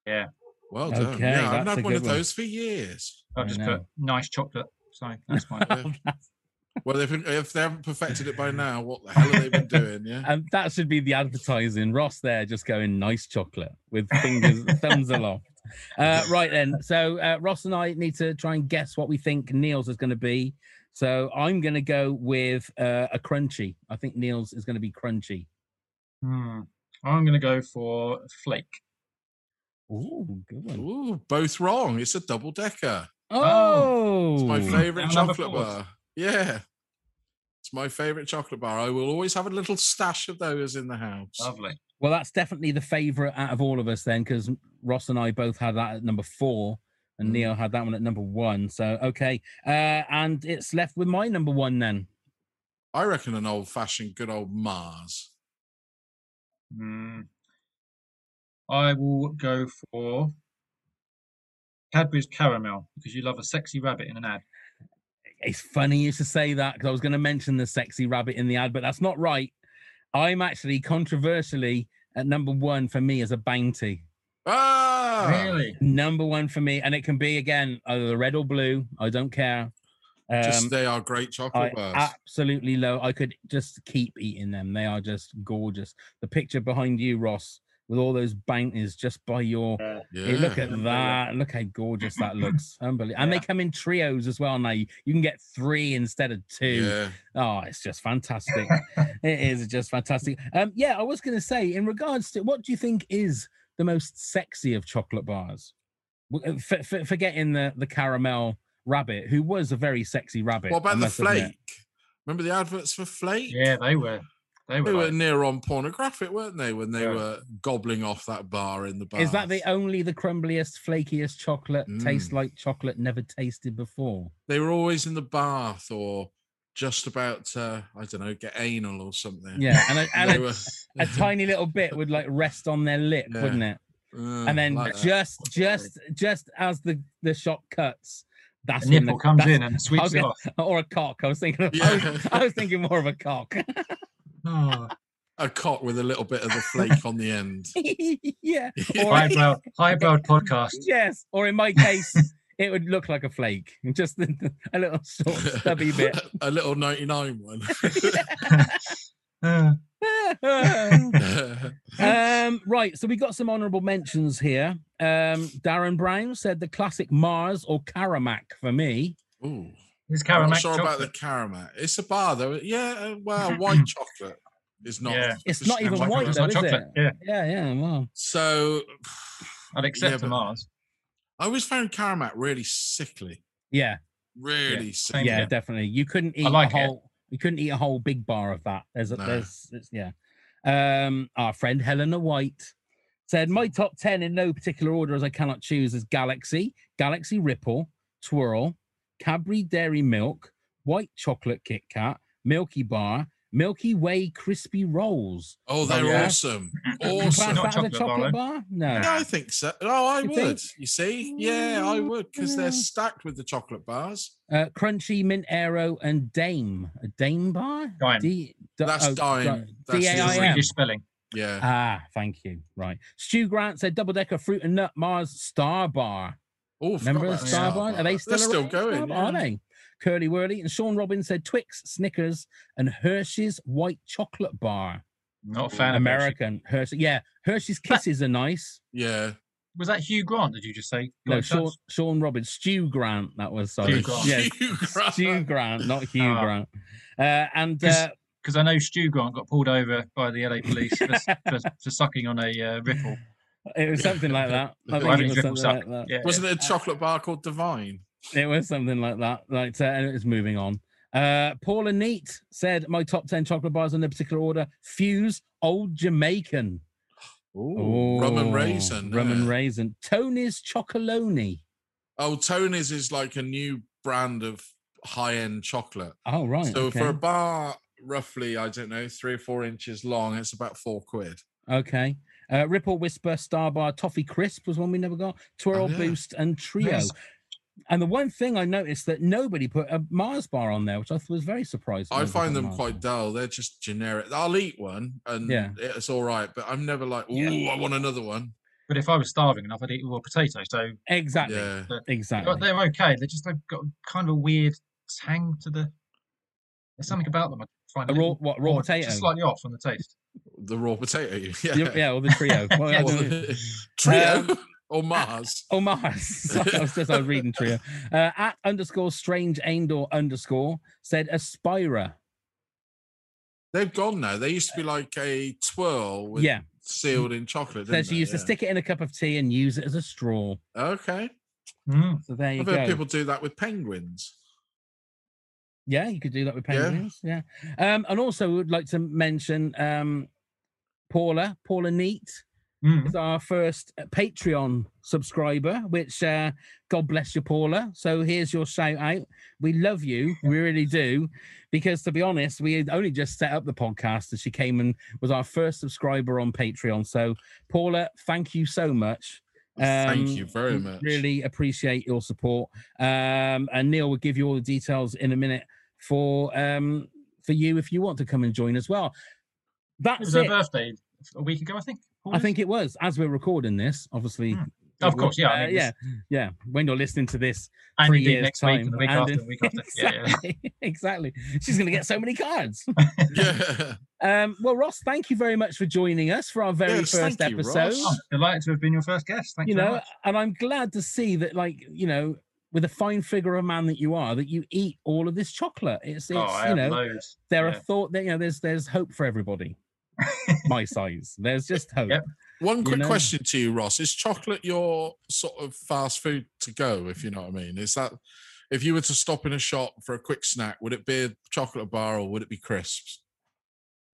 Yeah. Well done. Okay, yeah, I've had one of one. those for years. I've just put nice chocolate. So that's fine. Yeah. well, if, if they haven't perfected it by now, what the hell have they been doing? Yeah. And that should be the advertising. Ross there just going nice chocolate with fingers, thumbs aloft. Uh, right then. So uh, Ross and I need to try and guess what we think Neil's is going to be. So I'm going to go with uh, a Crunchie. I think Neil's is going to be Crunchie. Hmm. I'm going to go for flake. Ooh, good one. Ooh, both wrong. It's a double decker. Oh, It's my favorite chocolate bar. Yeah. It's my favorite chocolate bar. I will always have a little stash of those in the house. Lovely. Well, that's definitely the favorite out of all of us then, because Ross and I both had that at number four, and Mm. Neil had that one at number one. So okay, uh, and it's left with my number one then. I reckon an old fashioned good old Mars. Hmm. I will go for Cadbury's caramel because you love a sexy rabbit in an ad. It's funny you should say that because I was going to mention the sexy rabbit in the ad, but that's not right. I'm actually controversially at number one for me as a bounty. Ah, Really? Number one for me, and it can be again either the red or blue. I don't care. just Um, they are great chocolate I bars. absolutely low. I could just keep eating them. They are just gorgeous. The picture behind you, Ross, with all those bounties just by your. Hey, look at that! Look how gorgeous that looks. Unbelievable. And they come in trios as well now. You you can get three instead of two. yeah. Oh, it's just fantastic. it is just fantastic. Um, yeah, I was going to say, in regards to what do you think is the most sexy of chocolate bars? W- uh, f- f- forgetting the the caramel rabbit, who was a very sexy rabbit. What about the must admit. flake? Remember the adverts for flake? Yeah, they were. They were. They were like- near on pornographic, weren't they, when they Yeah. were gobbling off that bar in the bar? Is that the only the crumbliest, flakiest chocolate tastes Mm. like chocolate never tasted before? They were always in the bath or just about to, I don't know, get anal or something. Yeah, and a, and They a, were- a tiny little bit would like rest on their lip, Yeah. wouldn't it? Uh, and then like that. just just just as the the shot cuts that's The when nipple comes in and sweeps I was it off. or a cock i was thinking of, I, was, I was thinking more of a cock Oh, a cock with a little bit of the flake on the end. yeah or highbrow, highbrow podcast. yes or in my case it would look like a flake just a little short stubby bit a little 99 one. Um, right, so we got some honourable mentions here. Um, Darren Brown said the classic Mars or Caramac for me. Ooh. It's I'm not sure about the chocolate. caramel. It's a bar though. Yeah, uh, well, white chocolate is not. Yeah. It's not even white It's though, not is chocolate. it? Yeah, Yeah, yeah. Well, So I'd accept Yeah, the but- Mars. I always found caramel really sickly. yeah, Really same sickly. yeah, definitely. You couldn't eat like a it. whole. You couldn't eat a whole big bar of that. There's, a, No. there's, it's, yeah. Um, our friend Helena White said my top ten in no particular order as I cannot choose is Galaxy, Galaxy Ripple, Twirl, Cadbury Dairy Milk, White Chocolate Kit Kat, Milky Bar, Milky Way Crispy Rolls. Oh, they're yeah. awesome. Class Awesome. Not that as a chocolate bar, chocolate bar? No. Yeah, I think so. Oh, I You would. think? You see? Yeah, I would because they're stacked with the chocolate bars. Uh, Crunchie, Mint Aero, and Dame. A Dame bar? Dime. D- D- That's oh, Dime. D- That's the D-A-I-M. Spelling. Yeah. Ah, thank you. Right. Stu Grant said double decker fruit and nut Mars Star Bar. Oh, Remember the the Star Star Bar? Are they still They're still going? Star Bar? Are they? Curly Wurly and Sean Robbins said Twix, Snickers, and Hershey's White Chocolate Bar. Not a fan of Hershey. American Hershey. Yeah, Hershey's Kisses are nice. Yeah. Was that Hugh Grant? Did you just say? No, Like, Sean, that's- Sean Robbins, Stu Grant. That was sorry. Hugh Grant. Yeah, Hugh Grant. Stu Grant, not Hugh Ah. Grant. Uh, and 'Cause- uh, because I know Stu Grant got pulled over by the LA police for, for, for sucking on a uh, ripple. it was something like that. I think it was something suck. like that. Yeah. Wasn't it a chocolate bar called Divine? It was something like that. Like, uh, and it was moving on. Uh, Paula Neat said my top 10 chocolate bars in no particular order Fuse, Old Jamaican. Ooh, rum and raisin. Rum and raisin. Tony's Chocolonely. Oh, Tony's is like a new brand of high end chocolate. Oh, right. so okay. for a bar, roughly, I don't know, three or four inches long, it's about four quid. Okay. Uh, Ripple Wispa, Starbar, Toffee Crisp was one we never got. Twirl Oh, yeah. Boost and Trio. Yes. And the one thing I noticed that nobody put a Mars bar on there, which I thought was very surprising. I find them Mars quite bar. dull. They're just generic. I'll eat one and Yeah. it's all right, but I'm never like, ooh, I want another one. But if I was starving enough, I'd eat raw potato. So Exactly. Yeah. but, Exactly. but they're okay. They just they've got kind of a weird tang to the. There's something about them I find A a raw, what, raw odd, potato? just slightly off on the taste. The raw potato. Yeah. Yeah, yeah, or the trio. Well, I Or the- Trio Um, or Mars. Oh, Mars. I was just I was reading trio. Uh, at underscore strange Andor underscore said Aspira. They've gone now. They used to be like a twirl with Yeah. sealed in chocolate. Didn't Says you they? used to stick it in a cup of tea and use it as a straw. Okay. Mm. So there you I've go. heard people do that with penguins. Yeah, you could do that with Yeah. penguins. Yeah. Um, and also would like to mention um Paula, Paula Neat Mm. is our first uh, Patreon subscriber, which uh God bless you, Paula. So here's your shout out. We love you, we really do. Because to be honest, we had only just set up the podcast and she came and was our first subscriber on Patreon. So Paula, thank you so much. Thank Um, you very much. Really appreciate your support. Um, and Neil will give you all the details in a minute for um for you if you want to come and join as well. It That's was her it. birthday a week ago, I think. I think it was as we're recording this. Obviously, Hmm. Of course, yeah, I Uh, mean, yeah, yeah. When you're listening to this, And three years next week and the week and after in- the week after. Yeah, yeah. exactly, exactly. She's gonna get so many cards. Yeah. Um, well, Ross, thank you very much for joining us for our very Yes, first thank you, episode. Ross. Oh, delighted to have been your first guest. Thank you you. very know, much. and I'm glad to see that, like, you know, with a fine figure of a man that you are, that you eat all of this chocolate. It's, it's oh, I you know, loads. there yeah. are thought that you know, there's there's hope for everybody. My size, there's just hope. Yep. One You quick know? question to you, Ross: Is chocolate your sort of fast food to go? If you know what I mean, is that if you were to stop in a shop for a quick snack, would it be a chocolate bar or would it be crisps?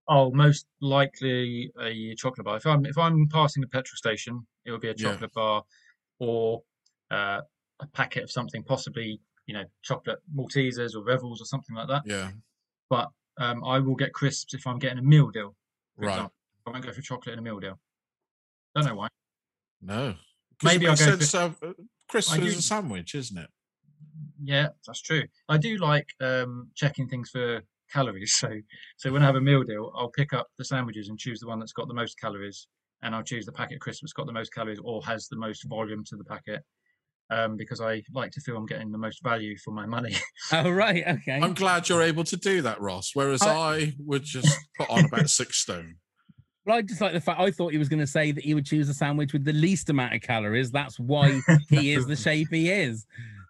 Oh, most likely a chocolate bar. If I'm if I'm passing a petrol station, it would be a Yeah. chocolate bar or uh, a packet of something, possibly you know chocolate Maltesers or Revels or something like that. Yeah, But um, I will get crisps if I'm getting a meal deal. Right. example. I won't go for chocolate in a meal deal. Don't know why. No, Maybe I'll go sense for- uh, crisps I as do- a sandwich, isn't it? Yeah, that's true. I do like um, checking things for calories. So, so when I have a meal deal, I'll pick up the sandwiches and choose the one that's got the most calories, and I'll choose the packet of crisps that's got the most calories or has the most volume to the packet, um, because I like to feel I'm getting the most value for my money. Oh right, okay. I'm glad you're able to do that, Ross. Whereas I- I would just put on about six stone. Well, I just like the fact I thought he was going to say that he would choose a sandwich with the least amount of calories. That's why he is the shape he is.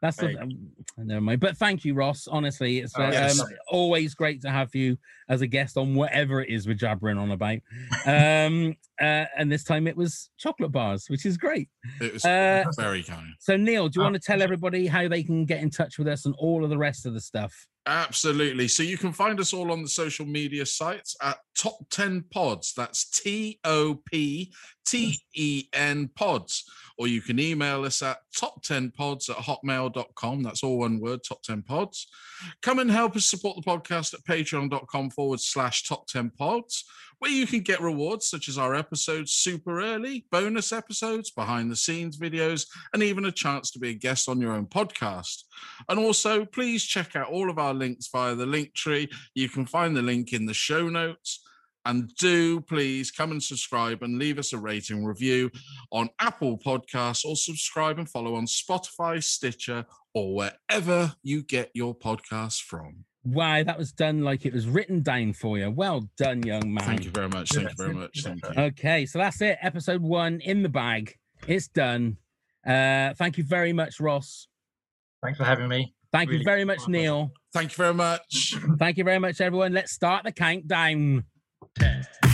That's the, um, never mind. But thank you, Ross. Honestly, it's Oh, uh, yes. um, always great to have you as a guest on whatever it is we're jabbering on about. Um, uh, and this time it was chocolate bars, which is great. It was Uh, very kind. So, Neil, do you Oh, want to tell everybody how they can get in touch with us and all of the rest of the stuff? Absolutely. So you can find us all on the social media sites at Top 10 Pods. That's T O P T E N Pods. Or you can email us at top10pods at hotmail.com. That's all one word, top 10 pods. Come and help us support the podcast at patreon.com forward slash top 10 pods, where you can get rewards such as our episodes super early, bonus episodes, behind the scenes videos, and even a chance to be a guest on your own podcast. And also, please check out all of our links via the link tree. You can find the link in the show notes. And do please come and subscribe and leave us a rating review on Apple Podcasts or subscribe and follow on Spotify, Stitcher, or wherever you get your podcasts from. Wow, that was done like it was written down for you. Well done, young man. Thank you very much. Thank you very much. Thank you. Okay, so that's it. Episode one in the bag. It's done. Uh, thank you very much, Ross. Thanks for having me. Thank you very much. Neil. Thank you very much. Thank you very much, everyone. Let's start the countdown. 10,